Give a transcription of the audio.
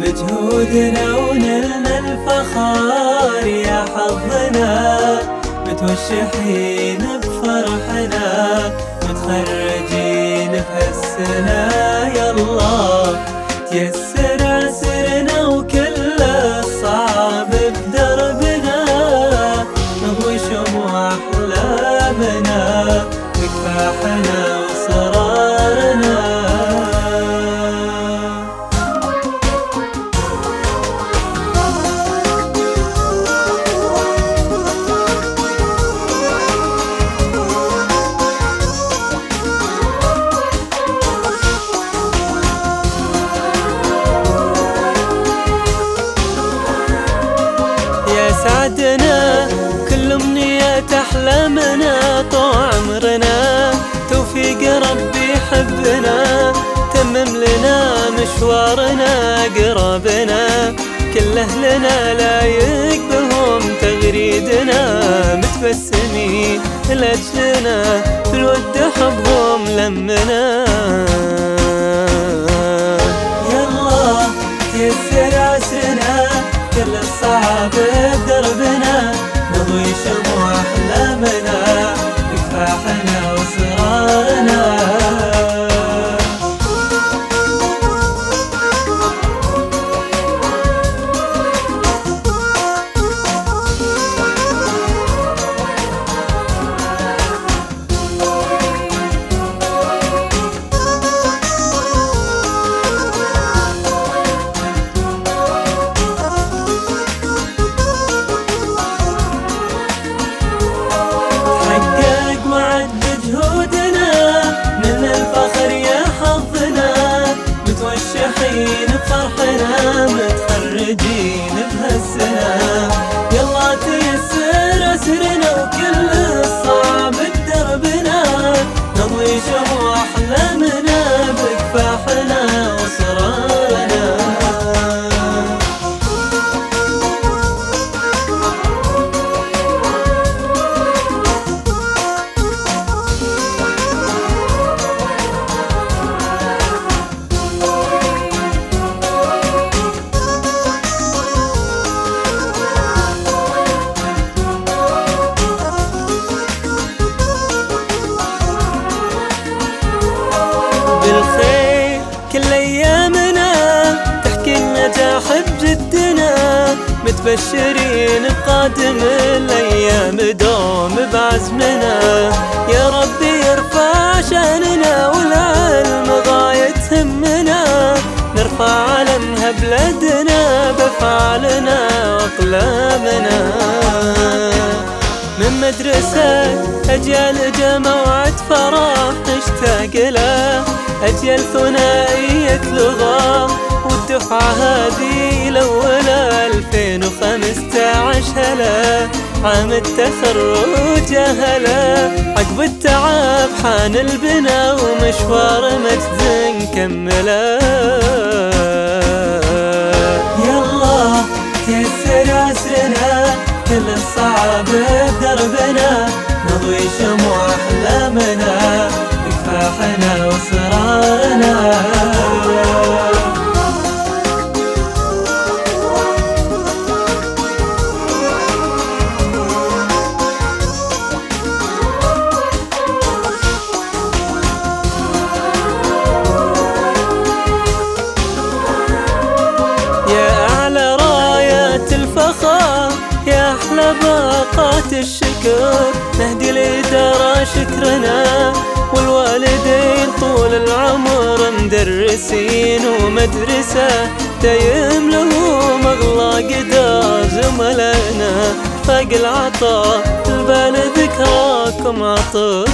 مجهودنا ونلنا الفخار يا حظنا. متوشحين بفرحنا متخرجين بهالسنة الله تيسر سعدنا كل أمنية أحلامنا طول عمرنا. توفيق ربي حبنا تمم لنا مشوارنا قرابنا. كل أهلنا لا يقبهم تغريدنا. متبسمين لأجلنا في الود حبهم لمنا. يلا تيسر عسرنا كل الصعب متخرجين متبشرين بقادم الأيام دوم بعزمنا. يا ربي يرفع شأننا والعلم غاية همنا نرفع علمها بلدنا بأفعالنا وأقلامنا. من مدرسة أجيال جمعت فرح نشتاق له أجيال ثنائية لغة والدفعة هذه الأولى 2015 هلا. عام التخرج هلا. عقب التعب حان البنا ومشوار مجد نكمله يلا كسر عسرنا كل الصعب بدربنا. نضوي شموع أحلامنا باقات الشكر نهدي الإدارة شكرنا والوالدين طول العمر مدرسين ومدرسة دايم لهم أغلى قدر زملائنا. فاق العطاء البال ذكراكم عطر